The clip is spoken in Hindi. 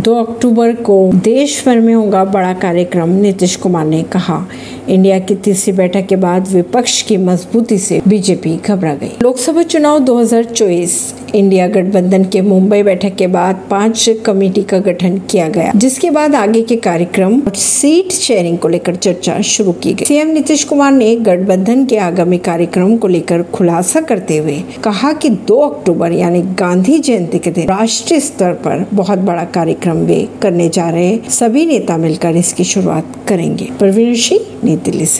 दो अक्टूबर को देश भर में होगा बड़ा कार्यक्रम, नीतीश कुमार ने कहा। इंडिया की तीसरी बैठक के बाद विपक्ष की मजबूती से बीजेपी घबरा गई। लोकसभा चुनाव 2024 इंडिया गठबंधन के मुंबई बैठक के बाद पाँच कमेटी का गठन किया गया। जिसके बाद आगे के कार्यक्रम और सीट शेयरिंग को लेकर चर्चा शुरू की गई। सीएम नीतीश कुमार ने गठबंधन के आगामी कार्यक्रम को लेकर खुलासा करते हुए कहा कि 2 अक्टूबर, यानी गांधी जयंती के दिन, राष्ट्रीय स्तर पर बहुत बड़ा कार्यक्रम वे करने जा रहे सभी नेता मिलकर इसकी शुरुआत करेंगे। प्रवीण सिंह, नई दिल्ली से।